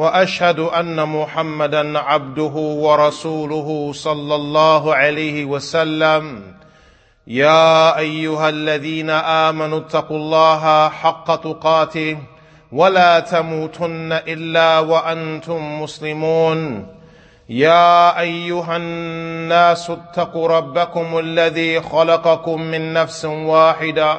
وأشهد أن محمدا عبده ورسوله صلى الله عليه وسلم. يا أيها الذين آمنوا اتقوا الله حق تقاته ولا تموتن إلا وأنتم مسلمون. يا أيها الناس اتقوا ربكم الذي خلقكم من نفس واحدة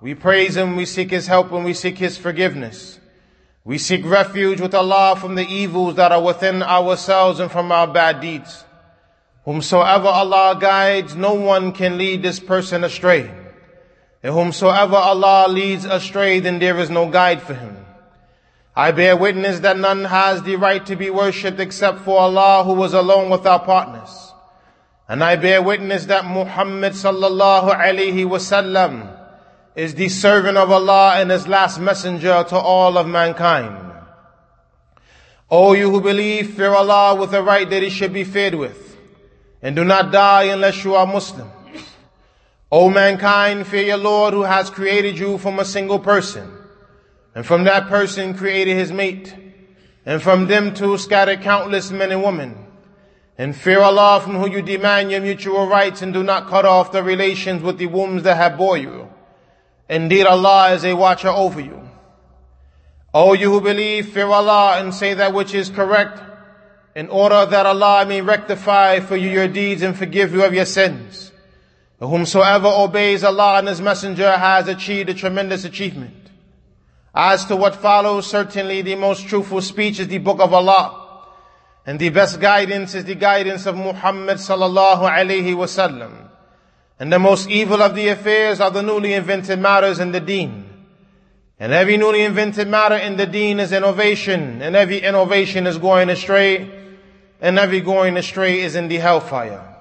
We praise Him, we seek His help, and we seek His forgiveness. We seek refuge with Allah from the evils that are within ourselves and from our bad deeds. Whomsoever Allah guides, no one can lead this person astray. And whomsoever Allah leads astray, then there is no guide for him. I bear witness that none has the right to be worshipped except for Allah who was alone without partners. And I bear witness that Muhammad sallallahu alayhi wasallam is the servant of Allah and his last messenger to all of mankind. O you who believe, fear Allah with the right that he should be feared with. And do not die unless you are Muslim. O mankind, fear your Lord who has created you from a single person and from that person created his mate. And from them two scattered countless men and women. And fear Allah from whom you demand your mutual rights and do not cut off the relations with the wombs that have bore you. Indeed Allah is a watcher over you. O you who believe, fear Allah and say that which is correct in order that Allah may rectify for you your deeds and forgive you of your sins. Whomsoever obeys Allah and His Messenger has achieved a tremendous achievement. As to what follows, certainly the most truthful speech is the book of Allah. And the best guidance is the guidance of Muhammad sallallahu alayhi wasallam. And the most evil of the affairs are the newly invented matters in the deen. And every newly invented matter in the deen is innovation. And every innovation is going astray. And every going astray is in the hellfire.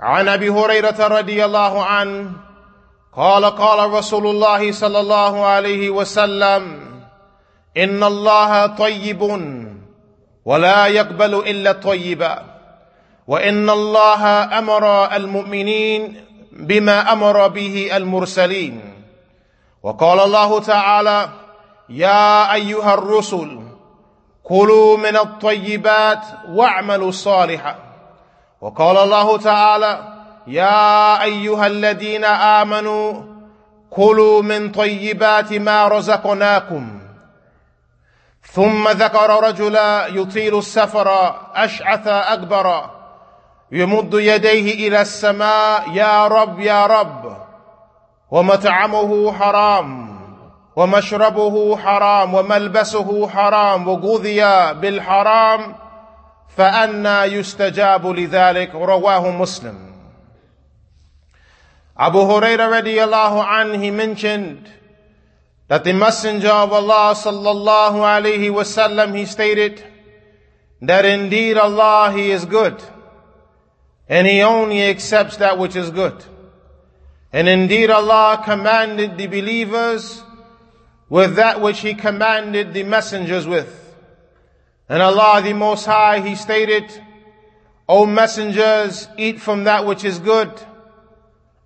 عن ابي هريره رضي الله عنه قال قال رسول الله صلى الله عليه وسلم ان الله طيب ولا يقبل الا الطيبا وإن الله أمر المؤمنين بما أمر به المرسلين. وقال الله تعالى يا أيها الرسل كلوا من الطيبات واعملوا صالحا. وقال الله تعالى يا أيها الذين آمنوا كلوا من طيبات ما رزقناكم. ثم ذكر رجلا يطيل السفر أشعث أكبر. يمد يديه إلى السماء يا رب يا رب ومطعمه حرام ومشربه حرام وملبسه حرام وغذي بالحرام فأنا يستجاب لذلك رواه مسلم Abu Huraira radiallahu anh, he mentioned that the Messenger of Allah sallallahu alayhi wasallam, he stated that indeed Allah, He is good. And He only accepts that which is good. And indeed Allah commanded the believers with that which He commanded the messengers with. And Allah the Most High, He stated, O messengers, eat from that which is good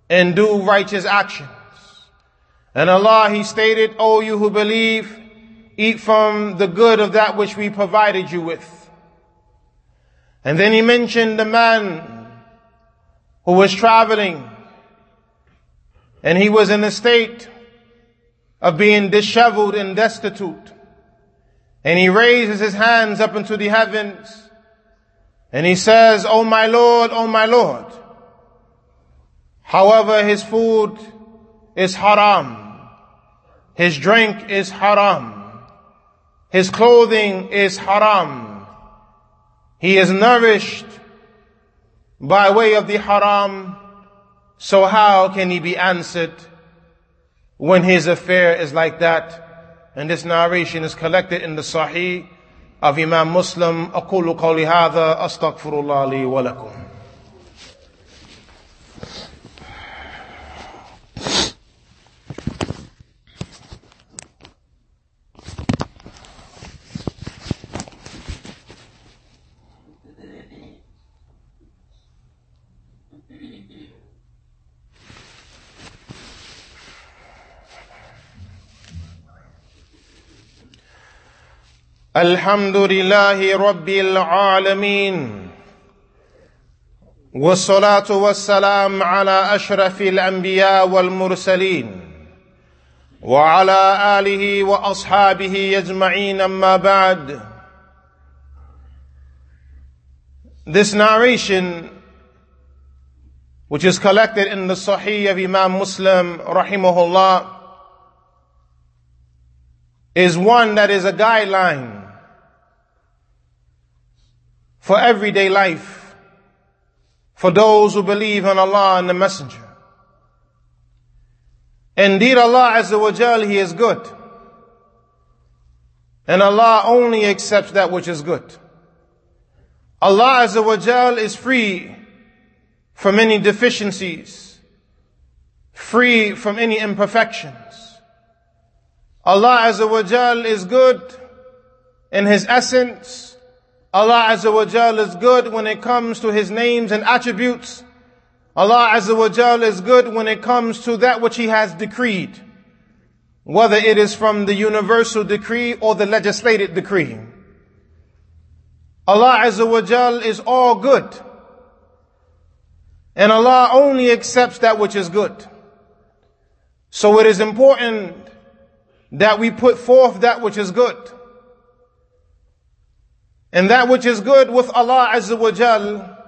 and do righteous actions. And Allah, He stated, O you who believe, eat from the good of that which we provided you with. And then He mentioned the man who was traveling and he was in a state of being disheveled and destitute. And he raises his hands up into the heavens and he says, Oh my Lord, oh my Lord. However, his food is haram. His drink is haram. His clothing is haram. He is nourished by way of the haram. So how can he be answered when his affair is like that? And this narration is collected in the Sahih of Imam Muslim أقول قولي هذا أستغفر الله لي ولكم الحمد لله رب العالمين والصلاه والسلام على اشرف الانبياء والمرسلين وعلى اله واصحابه اجمعين اما بعد This narration, which is collected in the Sahih of Imam Muslim, rahimahullah, is one that is a guideline for everyday life, for those who believe in Allah and the Messenger. Indeed, Allah Azza wa Jal, He is good. And Allah only accepts that which is good. Allah Azza wa Jal is free from any deficiencies, free from any imperfections. Allah Azza wa Jal is good in His essence, Allah Azza wa Jal is good when it comes to His names and attributes. Allah Azza wa Jal is good when it comes to that which He has decreed. Whether it is from the universal decree or the legislated decree. Allah Azza wa Jal is all good. And Allah only accepts that which is good. So it is important that we put forth that which is good. And that which is good with Allah Azza wa Jal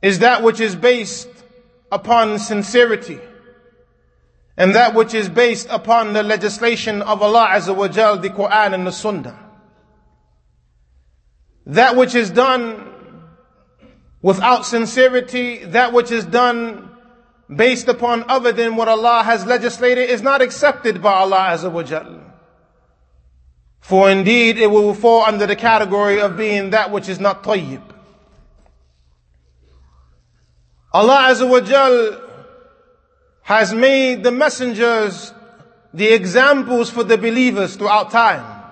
is that which is based upon sincerity. And that which is based upon the legislation of Allah Azza wa Jal, the Quran and the Sunnah. That which is done without sincerity, that which is done based upon other than what Allah has legislated is not accepted by Allah Azza wa Jal. For indeed it will fall under the category of being that which is not tayyib. Allah Azza wa Jal has made the messengers the examples for the believers throughout time.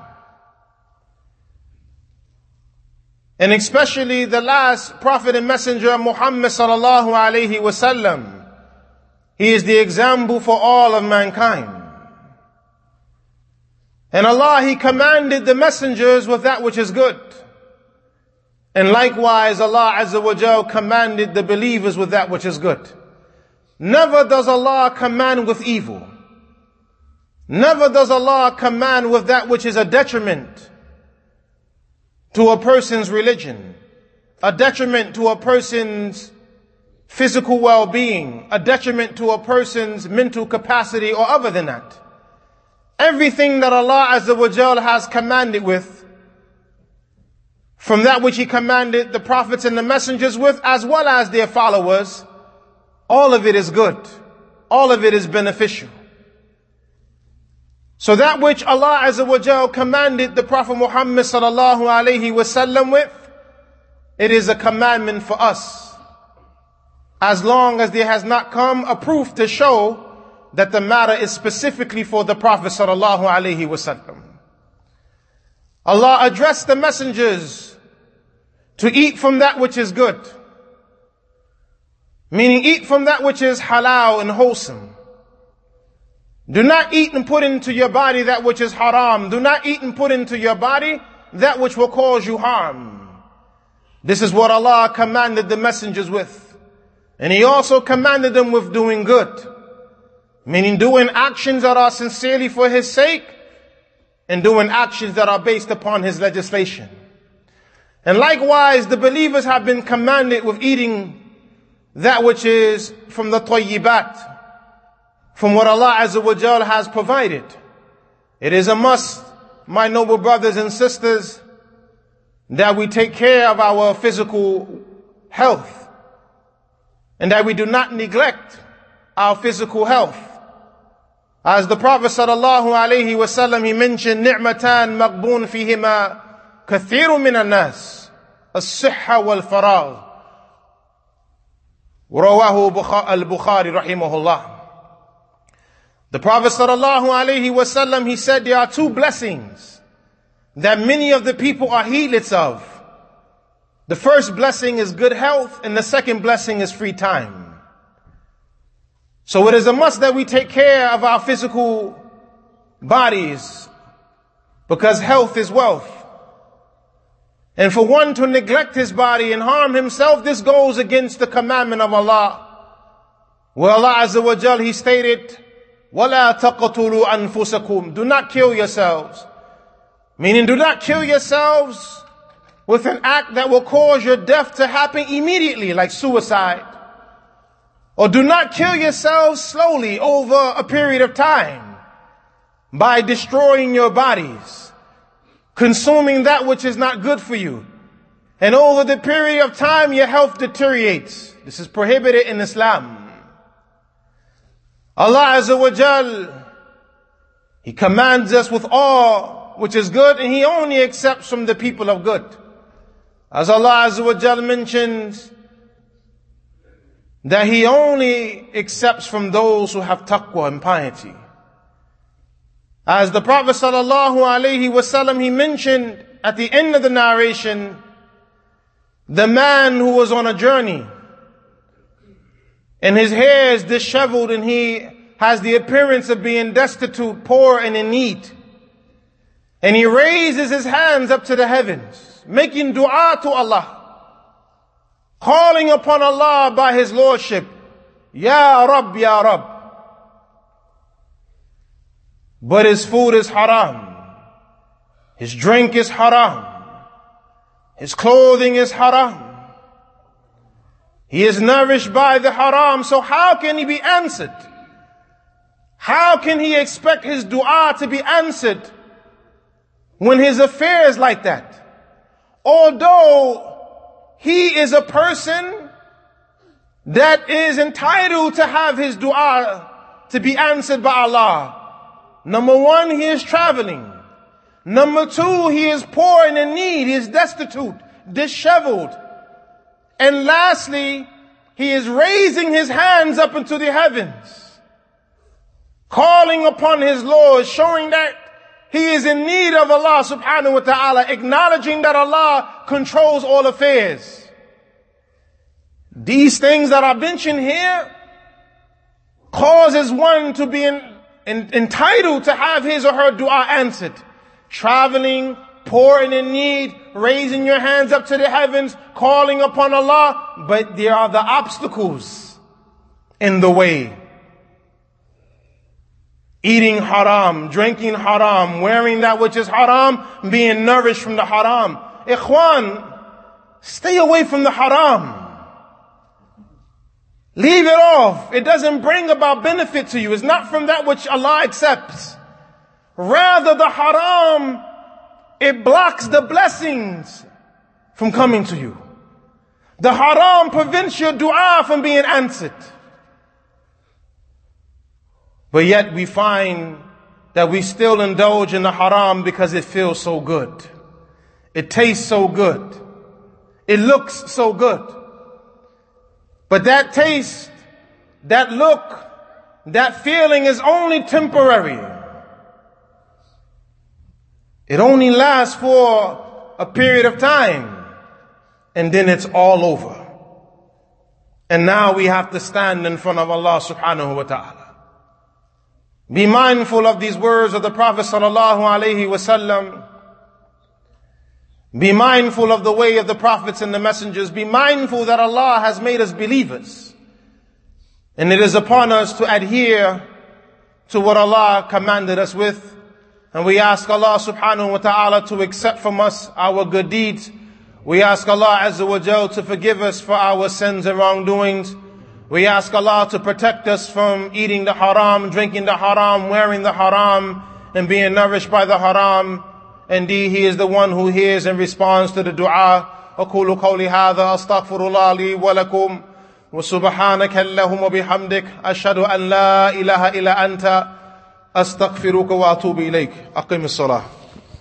And especially the last prophet and messenger Muhammad sallallahu alayhi wasallam. He is the example for all of mankind. And Allah, He commanded the messengers with that which is good. And likewise, Allah Azza wa Jal commanded the believers with that which is good. Never does Allah command with evil. Never does Allah command with that which is a detriment to a person's religion, a detriment to a person's physical well-being, a detriment to a person's mental capacity or other than that. Everything that Allah Azza wa Jal has commanded with, from that which He commanded the prophets and the messengers with, as well as their followers, all of it is good. All of it is beneficial. So that which Allah Azza wa Jal commanded the Prophet Muhammad sallallahu alayhi wasallam with, it is a commandment for us. As long as there has not come a proof to show that the matter is specifically for the Prophet sallallahu alaihi wasallam. Allah addressed the messengers to eat from that which is good. Meaning eat from that which is halal and wholesome. Do not eat and put into your body that which is haram. Do not eat and put into your body that which will cause you harm. This is what Allah commanded the messengers with. And He also commanded them with doing good. Meaning doing actions that are sincerely for His sake and doing actions that are based upon His legislation. And likewise, the believers have been commanded with eating that which is from the tayyibat, from what Allah Azza wa Jal has provided. It is a must, my noble brothers and sisters, that we take care of our physical health and that we do not neglect our physical health. As the Prophet sallallahu alaihi wasallam, he mentioned, نعمتان مقبون فيهما كثير من الناس الصحة والفراغ رواه البخاري رحمه الله the Prophet sallallahu alaihi wasallam, he said there are two blessings that many of the people are heedless of. The first blessing is good health and the second blessing is free time. So it is a must that we take care of our physical bodies because health is wealth. And for one to neglect his body and harm himself, this goes against the commandment of Allah. Where Allah Azza wa Jal, He stated, وَلَا تَقْتُلُوا أَنفُسَكُمْ Do not kill yourselves. Meaning do not kill yourselves with an act that will cause your death to happen immediately, like suicide. Or do not kill yourselves slowly over a period of time by destroying your bodies, consuming that which is not good for you. And over the period of time, your health deteriorates. This is prohibited in Islam. Allah Azza wa Jal, He commands us with all which is good and He only accepts from the people of good. As Allah Azza wa Jal mentions, that He only accepts from those who have taqwa and piety. As the Prophet sallallahu alaihi wasallam, he mentioned at the end of the narration, the man who was on a journey and his hair is disheveled and he has the appearance of being destitute, poor, and in need. And he raises his hands up to the heavens, making dua to Allah, calling upon Allah by his lordship, Ya Rab, Ya Rab. But his food is haram. His drink is haram. His clothing is haram. He is nourished by the haram, so how can he be answered? How can he expect his dua to be answered when his affair is like that? Although he is a person that is entitled to have his dua to be answered by Allah. Number one, he is traveling. Number two, he is poor and in need. He is destitute, disheveled. And lastly, he is raising his hands up into the heavens, calling upon his Lord, showing that he is in need of Allah subhanahu wa ta'ala, acknowledging that Allah controls all affairs. These things that are mentioned here causes one to be in, in, entitled to have his or her dua answered. Traveling, poor and in need, raising your hands up to the heavens, calling upon Allah, but there are the obstacles in the way. Eating haram, drinking haram, wearing that which is haram, being nourished from the haram. Ikhwan, stay away from the haram. Leave it off. It doesn't bring about benefit to you. It's not from that which Allah accepts. Rather, the haram it blocks the blessings from coming to you. The haram prevents your dua from being answered. But yet we find that we still indulge in the haram because it feels so good. It tastes so good. It looks so good. But that taste, that look, that feeling is only temporary. It only lasts for a period of time and then it's all over. And now we have to stand in front of Allah subhanahu wa ta'ala. Be mindful of these words of the Prophet sallallahu alaihi wasallam. Be mindful of the way of the prophets and the messengers. Be mindful that Allah has made us believers. And it is upon us to adhere to what Allah commanded us with. And we ask Allah subhanahu wa ta'ala to accept from us our good deeds. We ask Allah azza wa jal to forgive us for our sins and wrongdoings. We ask Allah to protect us from eating the haram, drinking the haram, wearing the haram, and being nourished by the haram. Indeed, He is the one who hears and responds to the dua. أقول قولي هذا أستغفر الله لي ولكم وسبحانك اللهم وبحمدك أشهد أن لا إله إلا أنت أستغفرك وأتوب إليك أقم الصلاة